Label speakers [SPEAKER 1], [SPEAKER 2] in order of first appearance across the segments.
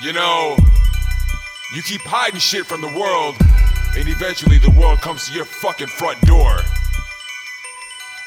[SPEAKER 1] You know, you keep hiding shit from the world, and eventually the world comes to your fucking front door.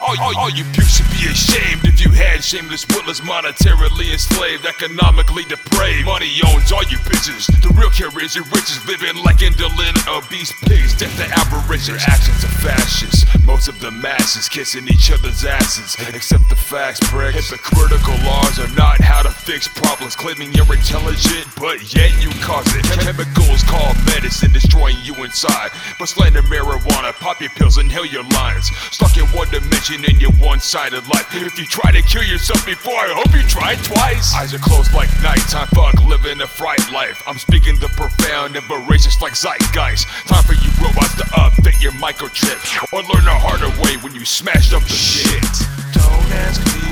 [SPEAKER 1] All, all, all you pukes should be ashamed if you had shameless, witless, monetarily enslaved, economically depraved. Money owns all you bitches. The real care is your riches, living like indolent, obese pigs. Death to aberration, Your actions are fascists. Most of the masses kissing each other's asses. Except the facts, prick. Hypocritical laws are not how to fix problems. Claiming you're intelligent, but yet you cause it. Chemicals called medicine, destroying you inside. But slander marijuana, pop your pills, inhale your lines. Stuck in one dimension in your one-sided life. If you try to kill yourself before, I hope you try twice. Eyes are closed like nighttime, fuck living a fright life. I'm speaking the profound and voracious like zeitgeist. Time for you robots to update your microchip or learn the harder way when you smashed up the shit. Don't ask me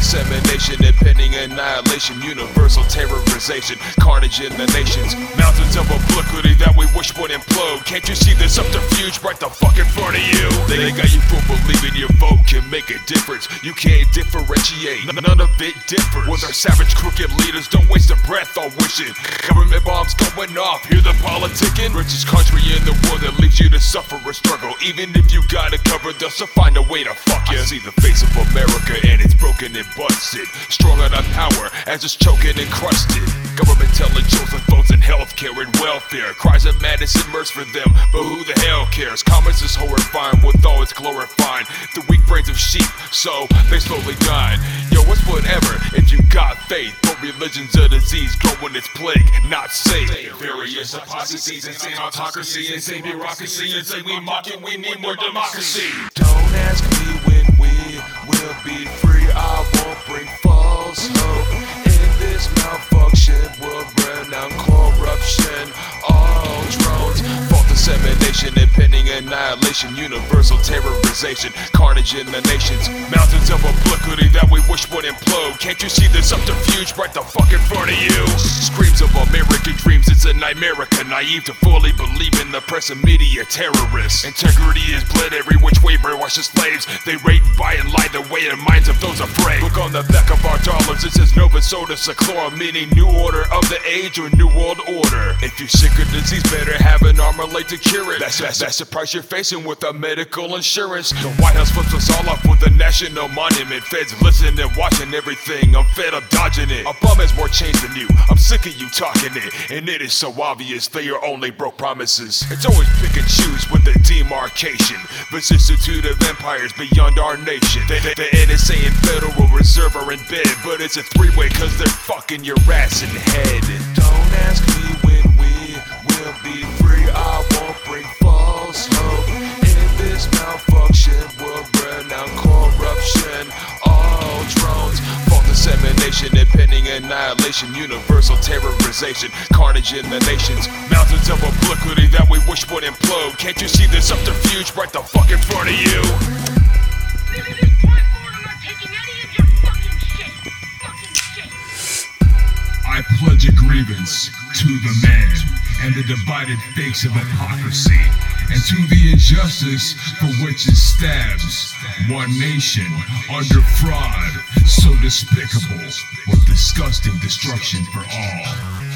[SPEAKER 1] dissemination, impending annihilation, universal terrorization, carnage in the nations, mountains of obliquity that we wish would implode. Can't you see the subterfuge right the fuck in front of you? They got you fool believing your vote can make a difference. You can't differentiate, none of it differs. With our savage, crooked leaders, don't waste a breath on wishing. Government bombs going off, hear the politicking. Richest country in the world that leaves you to suffer a struggle. Even if you got it covered, they'll still find a way to fuck you. I see the face of America and it's broken and busted. Strong on power as it's choking and crusted. Government telling chosen votes in healthcare and welfare. Cries of madness immerse for them, but who the hell cares? Commerce is horrifying with all its glorifying. The weak brains of sheep, so they slowly die. Yo, what's whatever if you got faith? But religion's a disease, growing its plague, not safe. Various apostasy, insane autocracy, insane bureaucracy, insane we mock it, we need more democracy. Don't dissemination, impending annihilation, universal terrorization, carnage in the nations, mountains of that we wish would implode. Can't you see the subterfuge right the fuck in front of you? Screams of American dreams, it's a nightmerica, naive to fully believe in the press and media terrorists. Integrity is bled every which way, brainwash the slaves. They rape, buy, and lie the way in minds of those afraid. Look on the back of our dollars, it says Novus Ordo Seclorum, meaning New Order of the Age or New World Order. If you're sick of disease, better have an armor late to cure it. That's, that's, that's the price you're facing without medical insurance. The White House flips us all off with a national monument. Feds listening and watching everything. I'm fed up dodging it. A bum has more change than you. I'm sick of you talking it. And it is so obvious they are only broke promises. It's always pick and choose with the demarcation. Vicissitude of empires beyond our nation. The, the, the NSA and Federal Reserve are in bed. But it's a three way cause they're fucking your ass and head. Don't annihilation, universal terrorization, carnage in the nations, mountains of obliquity that we wish would implode. Can't you see the subterfuge right the fuck in front of you?
[SPEAKER 2] This.
[SPEAKER 3] I pledge a grievance to the man and the divided face of hypocrisy, and to the injustice for which it stabs one nation under fraud so despicable with disgusting destruction for all.